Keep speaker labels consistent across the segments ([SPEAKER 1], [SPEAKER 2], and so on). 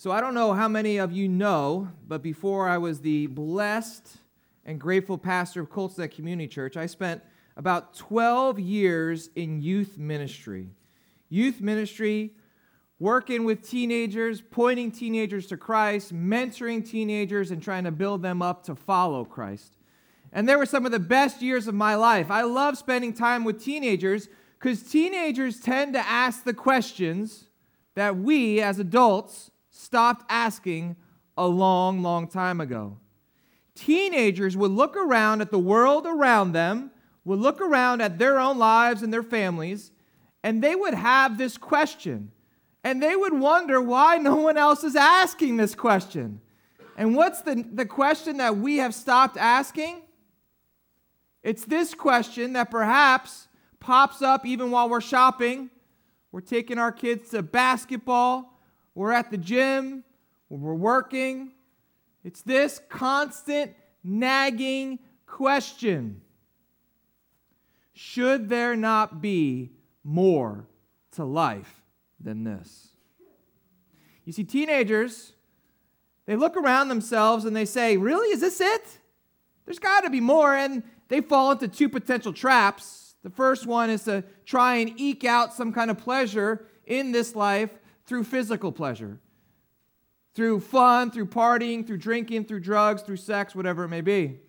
[SPEAKER 1] So I don't know how many of you know, but before I was the blessed and grateful pastor of Colts Neck Community Church, I spent about 12 years in youth ministry. Youth ministry, working with teenagers, pointing teenagers to Christ, mentoring teenagers, and trying to build them up to follow Christ. And they were some of the best years of my life. I love spending time with teenagers because teenagers tend to ask the questions that we as adults stopped asking a long, long time ago. Teenagers would look around at the world around them, would look around at their own lives and their families, and they would have this question. And they would wonder why no one else is asking this question. And what's the, the question that we have stopped asking? It's this question that perhaps pops up even while we're shopping. We're taking our kids to basketball we're at the gym, we're working. It's this constant nagging question Should there not be more to life than this? You see, teenagers, they look around themselves and they say, Really? Is this it? There's got to be more. And they fall into two potential traps. The first one is to try and eke out some kind of pleasure in this life through physical pleasure, through fun, through partying, through drinking, through drugs, through sex, whatever it may be.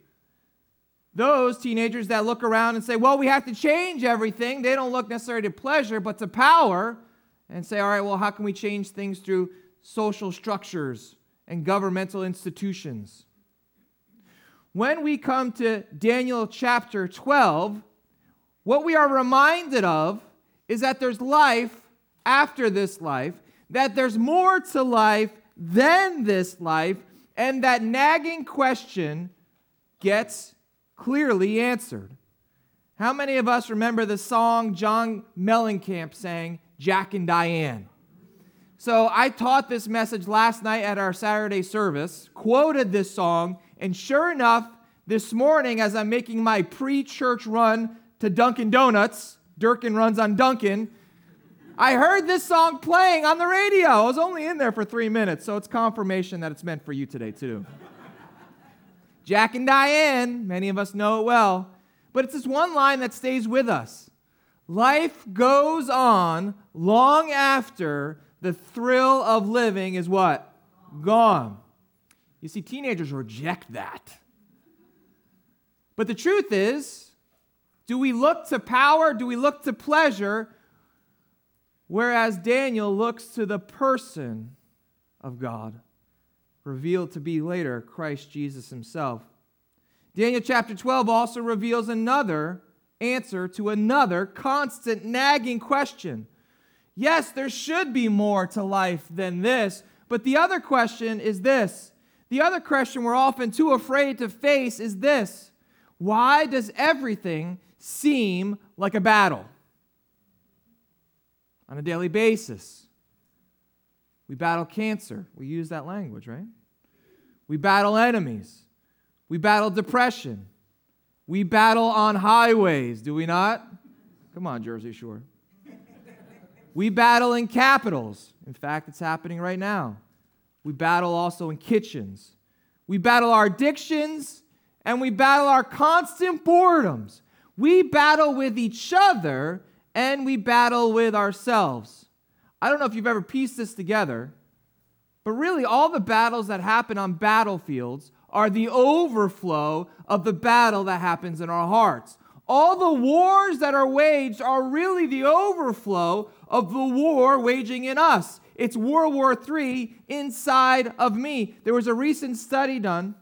[SPEAKER 1] Those teenagers that look around and say, well, we have to change everything, they don't look necessarily to pleasure, but to power, and say, all right, well, how can we change things through social structures and governmental institutions? When we come to Daniel chapter 12, what we are reminded of is that there's life after this life, that there's more to life than this life, and that nagging question gets clearly answered. How many of us remember the song John Mellencamp sang, Jack and Diane? So I taught this message last night at our Saturday service, quoted this song, and sure enough, this morning as I'm making my pre church run to Dunkin' Donuts, Durkin runs on Dunkin', I heard this song playing on the radio. I was only in there for three minutes, so it's confirmation that it's meant for you today, too. Jack and Diane, many of us know it well, but it's this one line that stays with us. Life goes on long after the thrill of living is what? Gone. You see, teenagers reject that. But the truth is, do we look to power? Do we look to pleasure? Whereas Daniel looks to the person of God, revealed to be later Christ Jesus himself. Daniel chapter 12 also reveals another answer to another constant nagging question. Yes, there should be more to life than this, but the other question is this. The other question we're often too afraid to face is this Why does everything seem like a battle? On a daily basis. We battle cancer. We use that language, right? We battle enemies. We battle depression. We battle on highways, do we not? Come on, Jersey Shore. We battle in capitals. In fact, it's happening right now. We battle also in kitchens. We battle our addictions and we battle our constant boredoms. We battle with each other and we battle with ourselves. I don't know if you've ever pieced this together, but really, all the battles that happen on battlefields are the overflow of the battle that happens in our hearts. All the wars that are waged are really the overflow of the war waging in us. It's World War III inside of me. There was a recent study done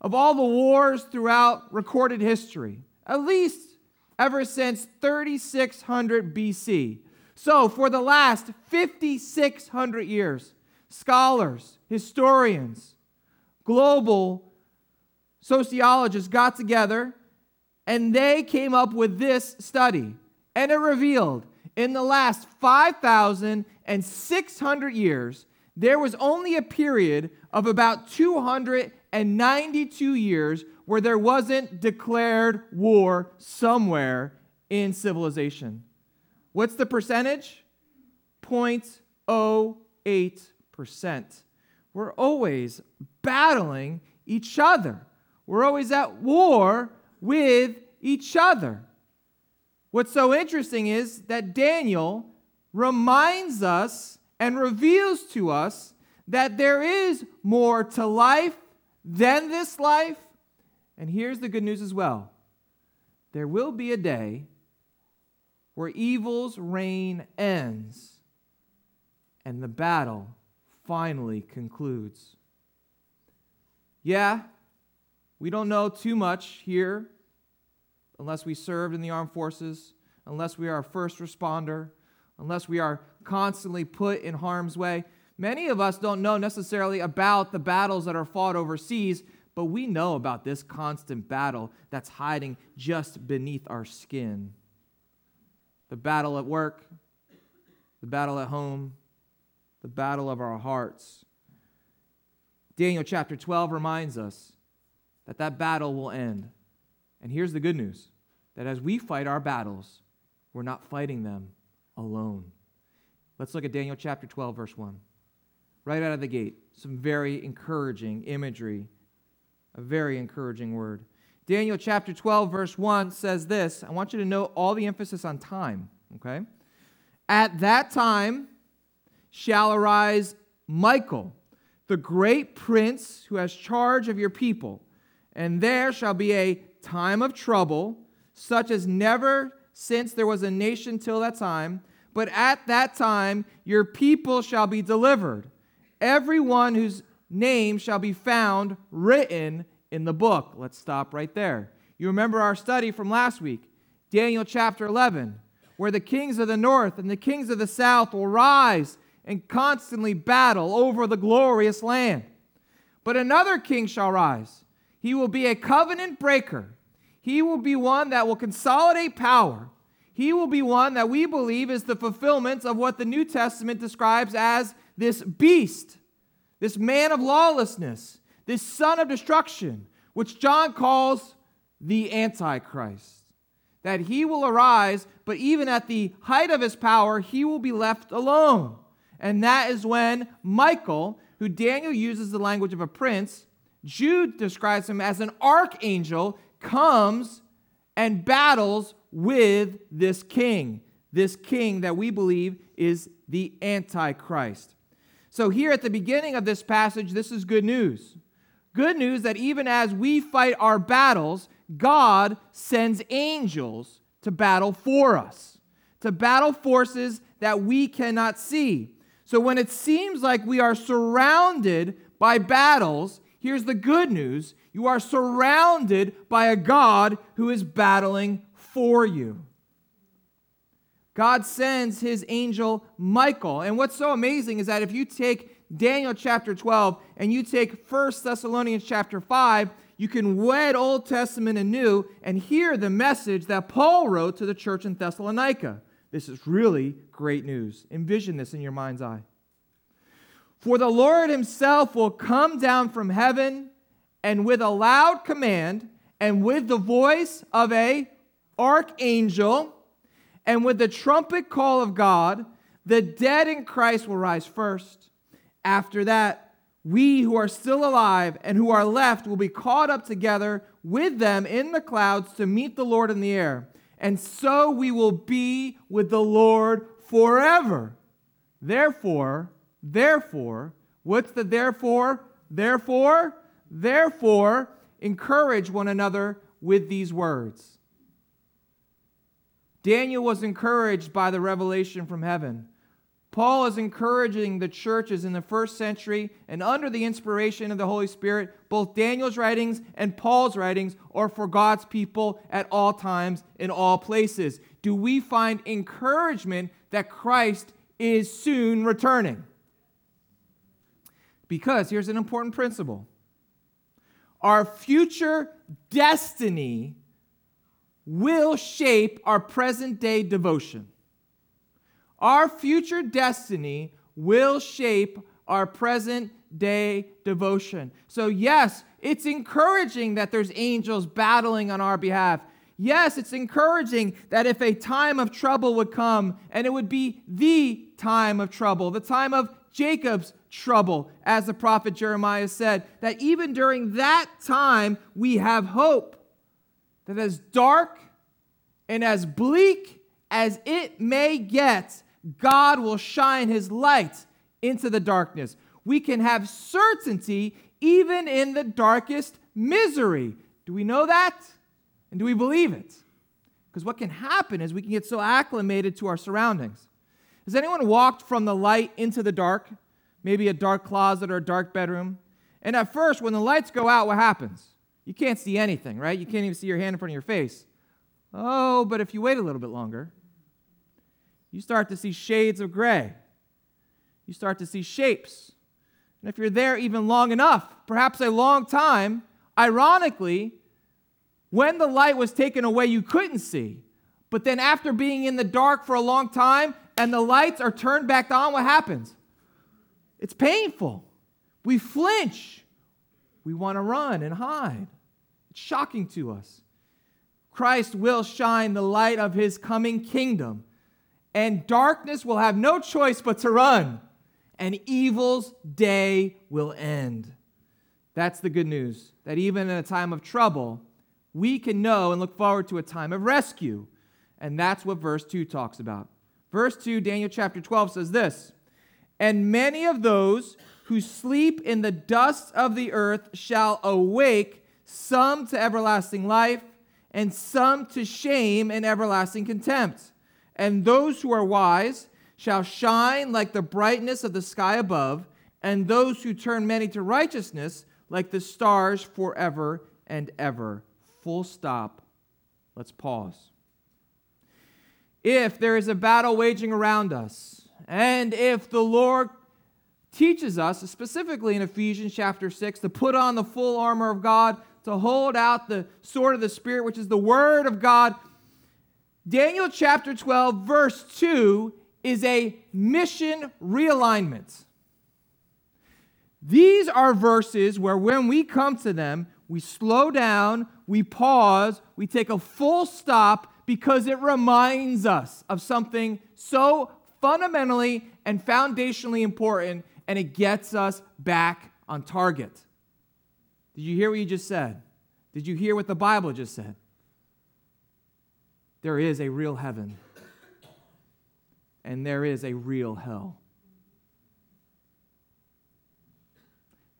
[SPEAKER 1] of all the wars throughout recorded history. At least ever since 3600 BC. So, for the last 5,600 years, scholars, historians, global sociologists got together and they came up with this study. And it revealed in the last 5,600 years, there was only a period of about 292 years where there wasn't declared war somewhere in civilization. What's the percentage? 0.08%. We're always battling each other. We're always at war with each other. What's so interesting is that Daniel reminds us and reveals to us that there is more to life than this life. And here's the good news as well there will be a day where evil's reign ends and the battle finally concludes. Yeah, we don't know too much here unless we served in the armed forces, unless we are a first responder, unless we are constantly put in harm's way. Many of us don't know necessarily about the battles that are fought overseas, but we know about this constant battle that's hiding just beneath our skin. The battle at work, the battle at home, the battle of our hearts. Daniel chapter 12 reminds us that that battle will end. And here's the good news that as we fight our battles, we're not fighting them alone. Let's look at Daniel chapter 12, verse 1. Right out of the gate, some very encouraging imagery, a very encouraging word. Daniel chapter 12, verse 1 says this. I want you to note all the emphasis on time, okay? At that time shall arise Michael, the great prince who has charge of your people, and there shall be a time of trouble, such as never since there was a nation till that time. But at that time your people shall be delivered, every one whose name shall be found written in the book. Let's stop right there. You remember our study from last week, Daniel chapter 11, where the kings of the north and the kings of the south will rise and constantly battle over the glorious land. But another king shall rise. He will be a covenant breaker. He will be one that will consolidate power. He will be one that we believe is the fulfillment of what the New Testament describes as this beast, this man of lawlessness, this son of destruction, which John calls the Antichrist. That he will arise, but even at the height of his power, he will be left alone. And that is when Michael, who Daniel uses the language of a prince, Jude describes him as an archangel, comes and battles with this king, this king that we believe is the Antichrist. So, here at the beginning of this passage, this is good news. Good news that even as we fight our battles, God sends angels to battle for us, to battle forces that we cannot see. So, when it seems like we are surrounded by battles, here's the good news you are surrounded by a God who is battling for you. God sends his angel Michael. And what's so amazing is that if you take Daniel chapter 12 and you take 1 Thessalonians chapter 5, you can wed Old Testament and New and hear the message that Paul wrote to the church in Thessalonica. This is really great news. Envision this in your mind's eye. For the Lord himself will come down from heaven and with a loud command and with the voice of a archangel and with the trumpet call of God, the dead in Christ will rise first. After that, we who are still alive and who are left will be caught up together with them in the clouds to meet the Lord in the air. And so we will be with the Lord forever. Therefore, therefore, what's the therefore? Therefore, therefore, encourage one another with these words. Daniel was encouraged by the revelation from heaven. Paul is encouraging the churches in the first century, and under the inspiration of the Holy Spirit, both Daniel's writings and Paul's writings are for God's people at all times, in all places. Do we find encouragement that Christ is soon returning? Because here's an important principle our future destiny will shape our present day devotion. Our future destiny will shape our present day devotion. So, yes, it's encouraging that there's angels battling on our behalf. Yes, it's encouraging that if a time of trouble would come, and it would be the time of trouble, the time of Jacob's trouble, as the prophet Jeremiah said, that even during that time we have hope. That as dark and as bleak as it may get, God will shine his light into the darkness. We can have certainty even in the darkest misery. Do we know that? And do we believe it? Because what can happen is we can get so acclimated to our surroundings. Has anyone walked from the light into the dark? Maybe a dark closet or a dark bedroom? And at first, when the lights go out, what happens? You can't see anything, right? You can't even see your hand in front of your face. Oh, but if you wait a little bit longer, you start to see shades of gray. You start to see shapes. And if you're there even long enough, perhaps a long time, ironically, when the light was taken away, you couldn't see. But then, after being in the dark for a long time and the lights are turned back on, what happens? It's painful. We flinch. We want to run and hide. Shocking to us. Christ will shine the light of his coming kingdom, and darkness will have no choice but to run, and evil's day will end. That's the good news that even in a time of trouble, we can know and look forward to a time of rescue. And that's what verse 2 talks about. Verse 2, Daniel chapter 12 says this And many of those who sleep in the dust of the earth shall awake, some to everlasting life and some to shame and everlasting contempt. And those who are wise shall shine like the brightness of the sky above, and those who turn many to righteousness like the stars forever and ever. Full stop. Let's pause. If there is a battle waging around us, and if the Lord teaches us, specifically in Ephesians chapter 6, to put on the full armor of God to hold out the sword of the Spirit, which is the Word of God. Daniel chapter 12, verse 2 is a mission realignment. These are verses where when we come to them, we slow down, we pause, we take a full stop because it reminds us of something so fundamentally and foundationally important, and it gets us back on target. Did you hear what you just said? Did you hear what the Bible just said? There is a real heaven, and there is a real hell.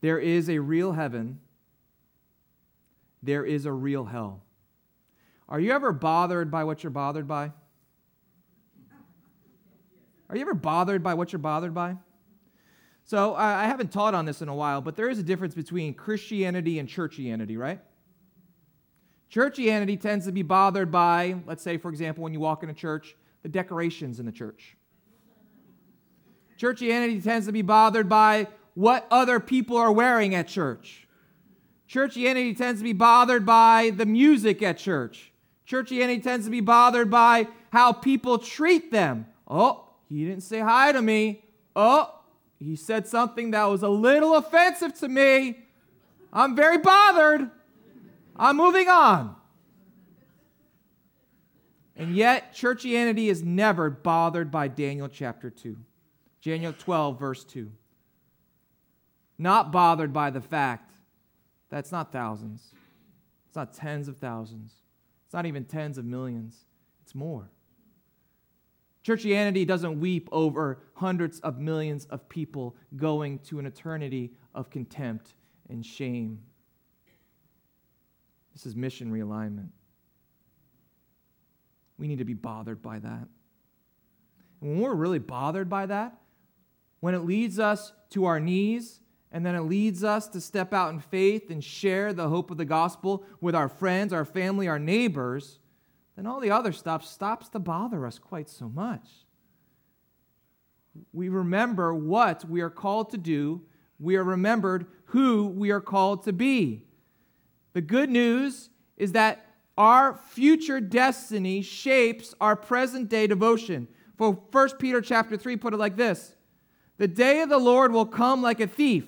[SPEAKER 1] There is a real heaven, there is a real hell. Are you ever bothered by what you're bothered by? Are you ever bothered by what you're bothered by? So I haven't taught on this in a while, but there is a difference between Christianity and churchianity, right? Churchianity tends to be bothered by, let's say, for example, when you walk in a church, the decorations in the church. Churchianity tends to be bothered by what other people are wearing at church. Churchianity tends to be bothered by the music at church. Churchianity tends to be bothered by how people treat them. Oh, he didn't say hi to me. Oh, he said something that was a little offensive to me. I'm very bothered. I'm moving on. And yet, churchianity is never bothered by Daniel chapter 2. Daniel 12, verse 2. Not bothered by the fact that it's not thousands, it's not tens of thousands, it's not even tens of millions, it's more. Churchianity doesn't weep over hundreds of millions of people going to an eternity of contempt and shame. This is mission realignment. We need to be bothered by that. And when we're really bothered by that, when it leads us to our knees, and then it leads us to step out in faith and share the hope of the gospel with our friends, our family, our neighbors, then all the other stuff stops to bother us quite so much. We remember what we are called to do, we are remembered who we are called to be. The good news is that our future destiny shapes our present day devotion. For 1 Peter chapter 3 put it like this The day of the Lord will come like a thief.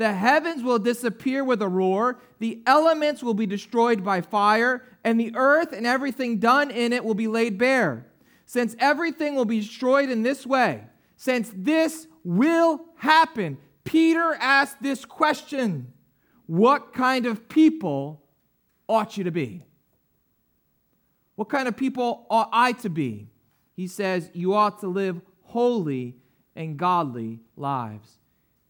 [SPEAKER 1] The heavens will disappear with a roar, the elements will be destroyed by fire, and the earth and everything done in it will be laid bare. Since everything will be destroyed in this way, since this will happen, Peter asked this question What kind of people ought you to be? What kind of people ought I to be? He says, You ought to live holy and godly lives.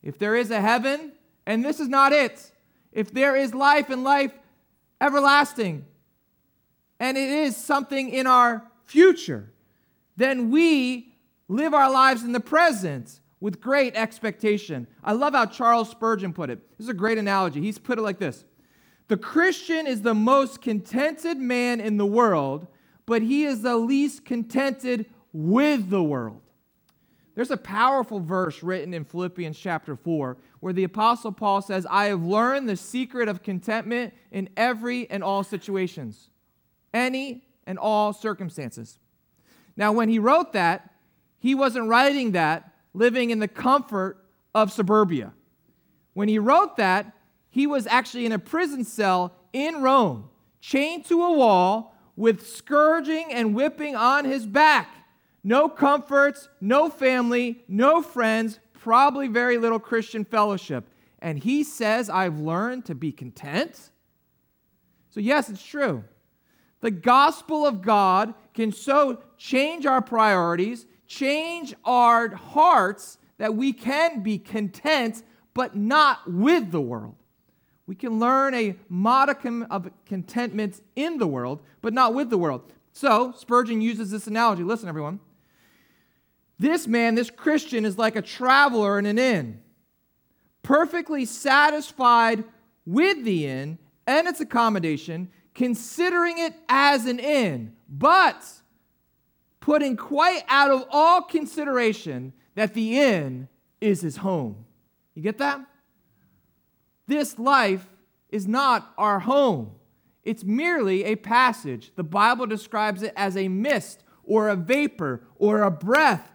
[SPEAKER 1] If there is a heaven, and this is not it, if there is life and life everlasting, and it is something in our future, then we live our lives in the present with great expectation. I love how Charles Spurgeon put it. This is a great analogy. He's put it like this The Christian is the most contented man in the world, but he is the least contented with the world. There's a powerful verse written in Philippians chapter 4 where the Apostle Paul says, I have learned the secret of contentment in every and all situations, any and all circumstances. Now, when he wrote that, he wasn't writing that living in the comfort of suburbia. When he wrote that, he was actually in a prison cell in Rome, chained to a wall with scourging and whipping on his back. No comforts, no family, no friends, probably very little Christian fellowship. And he says, I've learned to be content. So, yes, it's true. The gospel of God can so change our priorities, change our hearts, that we can be content, but not with the world. We can learn a modicum of contentment in the world, but not with the world. So, Spurgeon uses this analogy. Listen, everyone. This man, this Christian, is like a traveler in an inn, perfectly satisfied with the inn and its accommodation, considering it as an inn, but putting quite out of all consideration that the inn is his home. You get that? This life is not our home. It's merely a passage. The Bible describes it as a mist or a vapor or a breath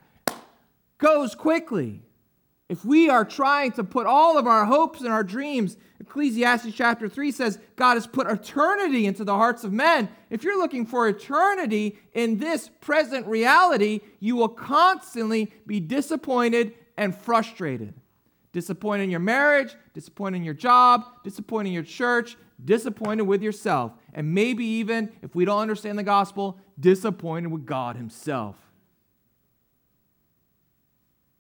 [SPEAKER 1] goes quickly. If we are trying to put all of our hopes and our dreams, Ecclesiastes chapter 3 says God has put eternity into the hearts of men. If you're looking for eternity in this present reality, you will constantly be disappointed and frustrated. Disappointed in your marriage, disappointed in your job, disappointed in your church, disappointed with yourself, and maybe even, if we don't understand the gospel, disappointed with God Himself.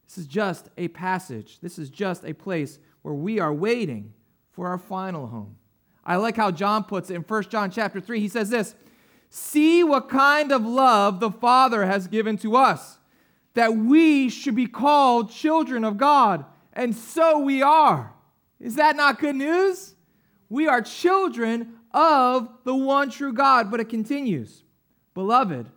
[SPEAKER 1] This is just a passage. This is just a place where we are waiting for our final home. I like how John puts it in 1 John chapter 3. He says this See what kind of love the Father has given to us, that we should be called children of God. And so we are. Is that not good news? We are children of the one true God. But it continues Beloved,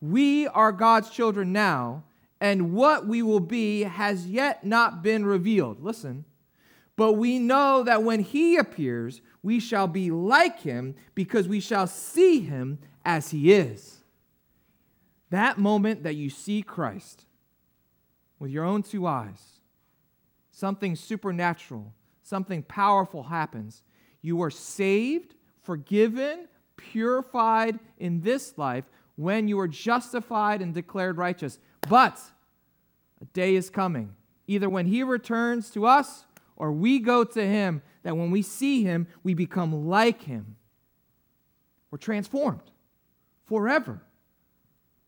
[SPEAKER 1] we are God's children now and what we will be has yet not been revealed. Listen. But we know that when he appears, we shall be like him because we shall see him as he is. That moment that you see Christ with your own two eyes, something supernatural, something powerful happens. You are saved, forgiven, purified in this life when you are justified and declared righteous. But a day is coming, either when he returns to us or we go to him, that when we see him, we become like him. We're transformed forever.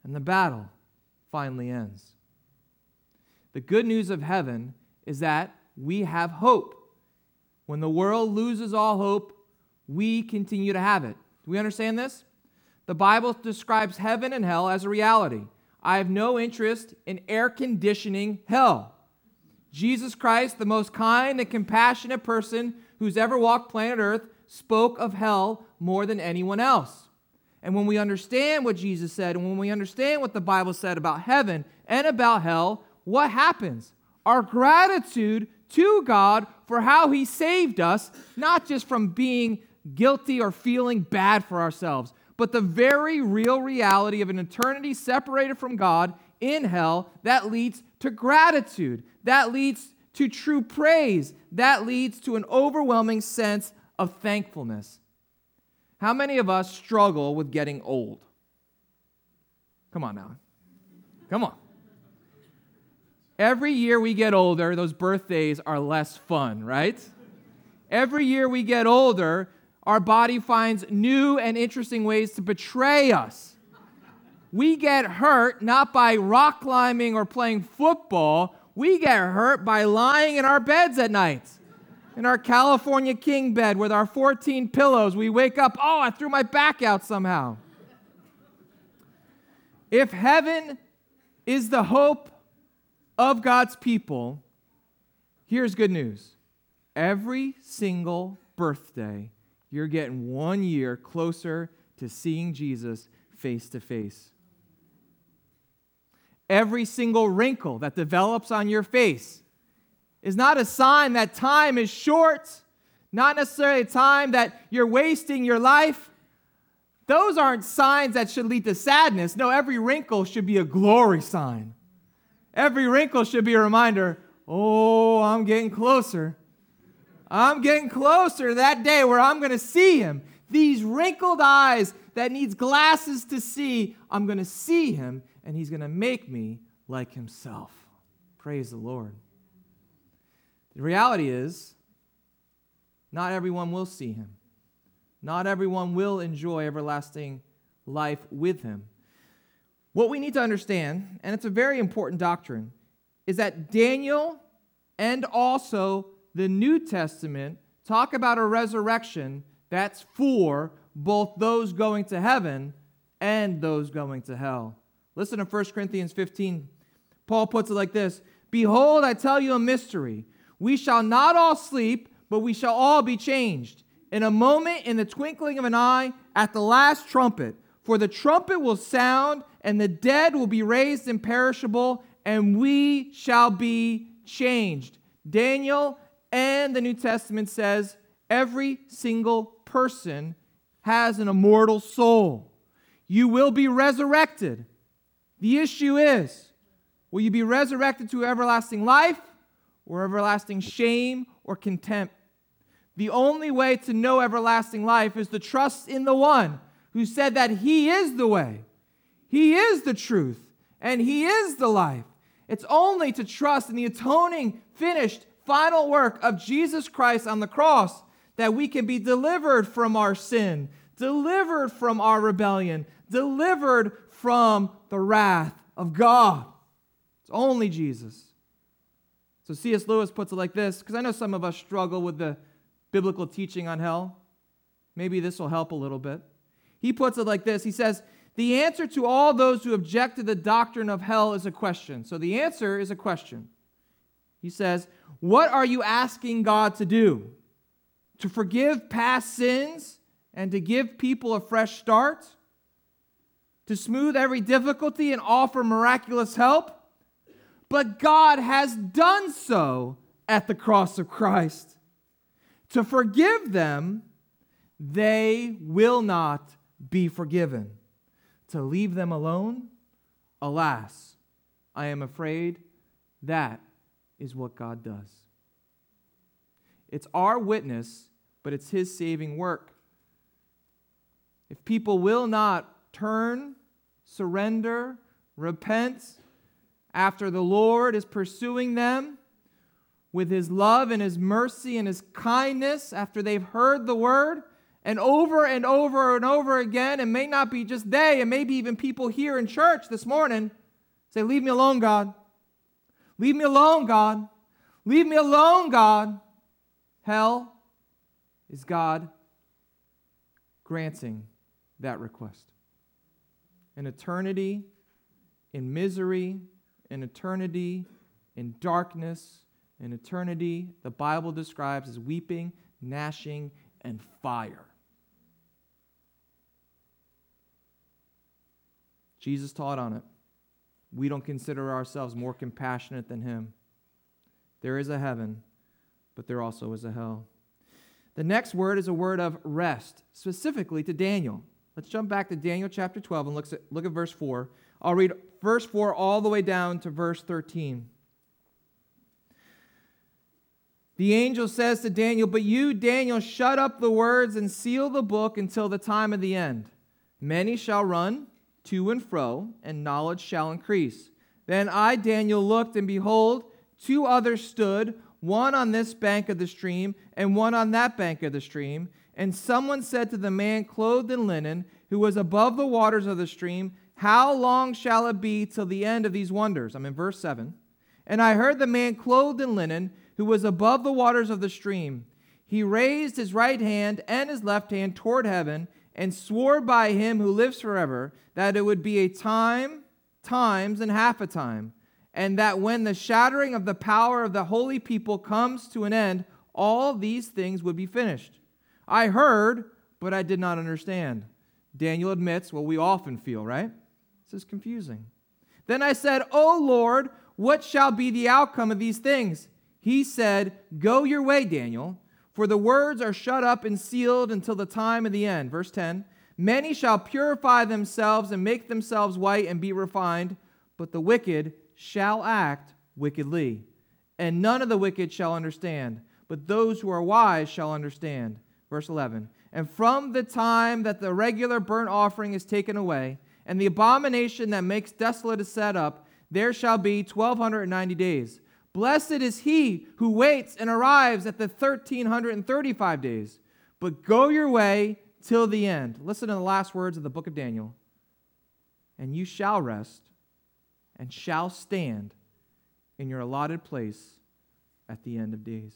[SPEAKER 1] And the battle finally ends. The good news of heaven is that we have hope. When the world loses all hope, we continue to have it. Do we understand this? The Bible describes heaven and hell as a reality. I have no interest in air conditioning hell. Jesus Christ, the most kind and compassionate person who's ever walked planet Earth, spoke of hell more than anyone else. And when we understand what Jesus said, and when we understand what the Bible said about heaven and about hell, what happens? Our gratitude to God for how He saved us, not just from being guilty or feeling bad for ourselves, but the very real reality of an eternity separated from God in hell that leads to gratitude, that leads to true praise, that leads to an overwhelming sense of thankfulness. How many of us struggle with getting old? Come on now. Come on. Every year we get older, those birthdays are less fun, right? Every year we get older, our body finds new and interesting ways to betray us. We get hurt not by rock climbing or playing football, we get hurt by lying in our beds at night. In our California king bed with our 14 pillows, we wake up, oh, I threw my back out somehow. If heaven is the hope of God's people, here's good news. Every single birthday, you're getting one year closer to seeing Jesus face to face. Every single wrinkle that develops on your face is not a sign that time is short, not necessarily a time that you're wasting your life. Those aren't signs that should lead to sadness. No, every wrinkle should be a glory sign. Every wrinkle should be a reminder oh, I'm getting closer. I'm getting closer to that day where I'm going to see him. These wrinkled eyes that needs glasses to see, I'm going to see him and he's going to make me like himself. Praise the Lord. The reality is, not everyone will see him. Not everyone will enjoy everlasting life with him. What we need to understand, and it's a very important doctrine, is that Daniel and also the New Testament talk about a resurrection that's for both those going to heaven and those going to hell. Listen to 1 Corinthians 15. Paul puts it like this Behold, I tell you a mystery. We shall not all sleep, but we shall all be changed. In a moment, in the twinkling of an eye, at the last trumpet. For the trumpet will sound, and the dead will be raised imperishable, and we shall be changed. Daniel and the New Testament says every single person has an immortal soul. You will be resurrected. The issue is will you be resurrected to everlasting life or everlasting shame or contempt? The only way to know everlasting life is to trust in the one who said that he is the way, he is the truth, and he is the life. It's only to trust in the atoning, finished, final work of Jesus Christ on the cross that we can be delivered from our sin, delivered from our rebellion, delivered from the wrath of God. It's only Jesus. So C.S. Lewis puts it like this, because I know some of us struggle with the biblical teaching on hell. Maybe this will help a little bit. He puts it like this He says, The answer to all those who object to the doctrine of hell is a question. So the answer is a question. He says, What are you asking God to do? To forgive past sins and to give people a fresh start? to smooth every difficulty and offer miraculous help. But God has done so at the cross of Christ. To forgive them, they will not be forgiven. To leave them alone, alas, I am afraid that is what God does. It's our witness, but it's His saving work. If people will not turn, surrender, repent after the Lord is pursuing them with his love and his mercy and his kindness after they've heard the word and over and over and over again, it may not be just they, and maybe even people here in church this morning say, Leave me alone, God. Leave me alone, God. Leave me alone, God. Hell is God granting that request an eternity in misery, an eternity in darkness, an eternity the Bible describes as weeping, gnashing, and fire. Jesus taught on it. We don't consider ourselves more compassionate than him. There is a heaven, but there also is a hell. The next word is a word of rest, specifically to Daniel. Let's jump back to Daniel chapter 12 and look at, look at verse 4. I'll read verse 4 all the way down to verse 13. The angel says to Daniel, But you, Daniel, shut up the words and seal the book until the time of the end. Many shall run to and fro, and knowledge shall increase. Then I, Daniel, looked, and behold, two others stood, one on this bank of the stream, and one on that bank of the stream. And someone said to the man clothed in linen, who was above the waters of the stream, How long shall it be till the end of these wonders? I'm in verse 7. And I heard the man clothed in linen, who was above the waters of the stream. He raised his right hand and his left hand toward heaven, and swore by him who lives forever that it would be a time, times, and half a time, and that when the shattering of the power of the holy people comes to an end, all these things would be finished. I heard, but I did not understand. Daniel admits what we often feel, right? This is confusing. Then I said, O Lord, what shall be the outcome of these things? He said, Go your way, Daniel, for the words are shut up and sealed until the time of the end. Verse 10 Many shall purify themselves and make themselves white and be refined, but the wicked shall act wickedly. And none of the wicked shall understand, but those who are wise shall understand. Verse 11 And from the time that the regular burnt offering is taken away, and the abomination that makes desolate is set up, there shall be 1290 days. Blessed is he who waits and arrives at the 1335 days. But go your way till the end. Listen to the last words of the book of Daniel. And you shall rest and shall stand in your allotted place at the end of days.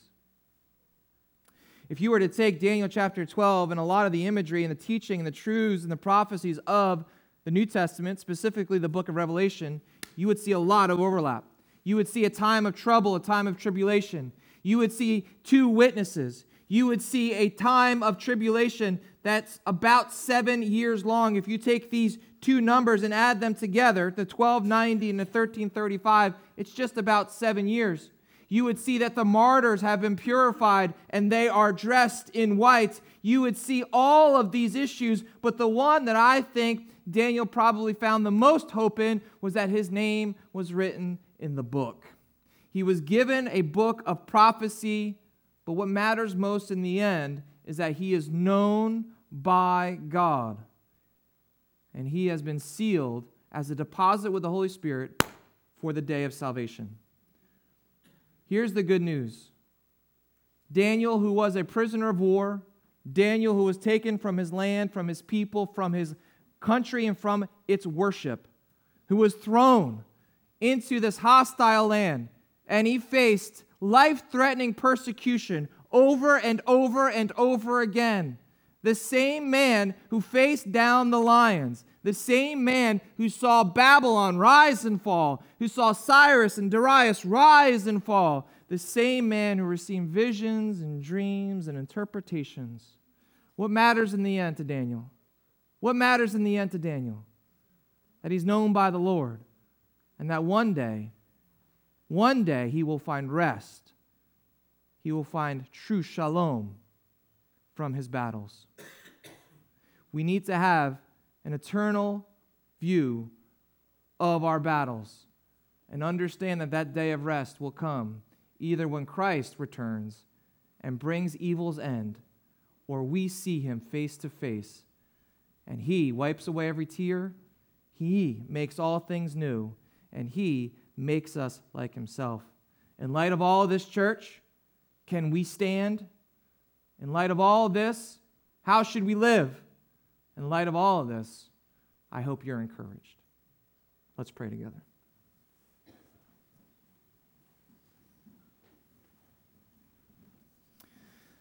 [SPEAKER 1] If you were to take Daniel chapter 12 and a lot of the imagery and the teaching and the truths and the prophecies of the New Testament, specifically the book of Revelation, you would see a lot of overlap. You would see a time of trouble, a time of tribulation. You would see two witnesses. You would see a time of tribulation that's about seven years long. If you take these two numbers and add them together, the 1290 and the 1335, it's just about seven years. You would see that the martyrs have been purified and they are dressed in white. You would see all of these issues, but the one that I think Daniel probably found the most hope in was that his name was written in the book. He was given a book of prophecy, but what matters most in the end is that he is known by God. And he has been sealed as a deposit with the Holy Spirit for the day of salvation. Here's the good news Daniel, who was a prisoner of war, Daniel, who was taken from his land, from his people, from his country, and from its worship, who was thrown into this hostile land, and he faced life threatening persecution over and over and over again. The same man who faced down the lions, the same man who saw Babylon rise and fall, who saw Cyrus and Darius rise and fall, the same man who received visions and dreams and interpretations. What matters in the end to Daniel? What matters in the end to Daniel? That he's known by the Lord, and that one day, one day he will find rest. He will find true shalom from his battles. We need to have an eternal view of our battles and understand that that day of rest will come either when Christ returns and brings evil's end, or we see him face to face and he wipes away every tear, he makes all things new, and he makes us like himself. In light of all this, church, can we stand? In light of all this, how should we live? In light of all of this, I hope you're encouraged. Let's pray together.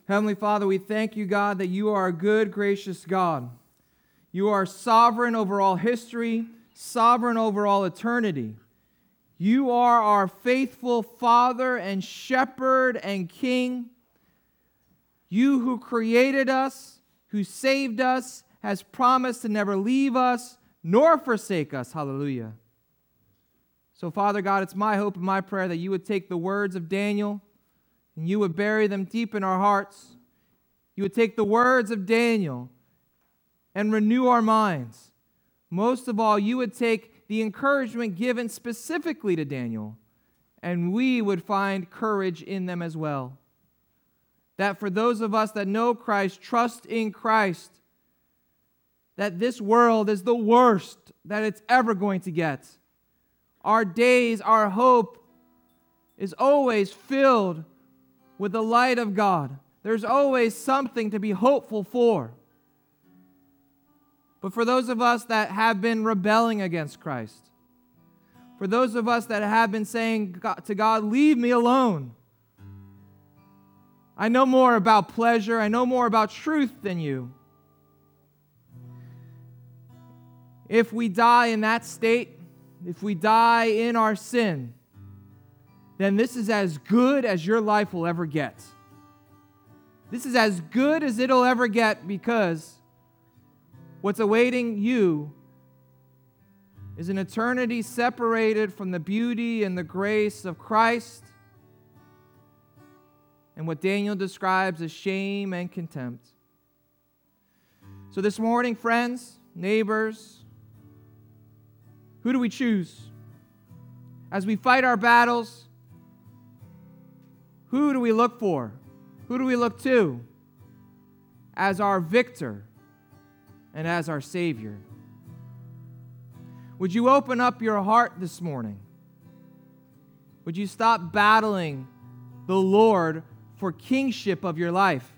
[SPEAKER 1] Heavenly Father, we thank you, God, that you are a good, gracious God. You are sovereign over all history, sovereign over all eternity. You are our faithful Father and Shepherd and King. You who created us, who saved us, has promised to never leave us nor forsake us. Hallelujah. So, Father God, it's my hope and my prayer that you would take the words of Daniel and you would bury them deep in our hearts. You would take the words of Daniel and renew our minds. Most of all, you would take the encouragement given specifically to Daniel, and we would find courage in them as well. That for those of us that know Christ, trust in Christ, that this world is the worst that it's ever going to get. our days, our hope is always filled with the light of God. There's always something to be hopeful for. But for those of us that have been rebelling against Christ, for those of us that have been saying to God, Leave me alone. I know more about pleasure, I know more about truth than you. If we die in that state, if we die in our sin, then this is as good as your life will ever get. This is as good as it'll ever get because what's awaiting you is an eternity separated from the beauty and the grace of Christ and what Daniel describes as shame and contempt. So, this morning, friends, neighbors, who do we choose? As we fight our battles, who do we look for? Who do we look to as our victor and as our Savior? Would you open up your heart this morning? Would you stop battling the Lord for kingship of your life?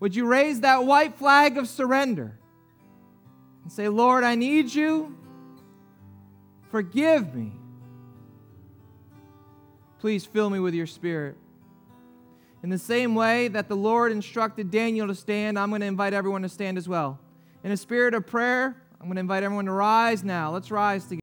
[SPEAKER 1] Would you raise that white flag of surrender and say, Lord, I need you. Forgive me. Please fill me with your spirit. In the same way that the Lord instructed Daniel to stand, I'm going to invite everyone to stand as well. In a spirit of prayer, I'm going to invite everyone to rise now. Let's rise together.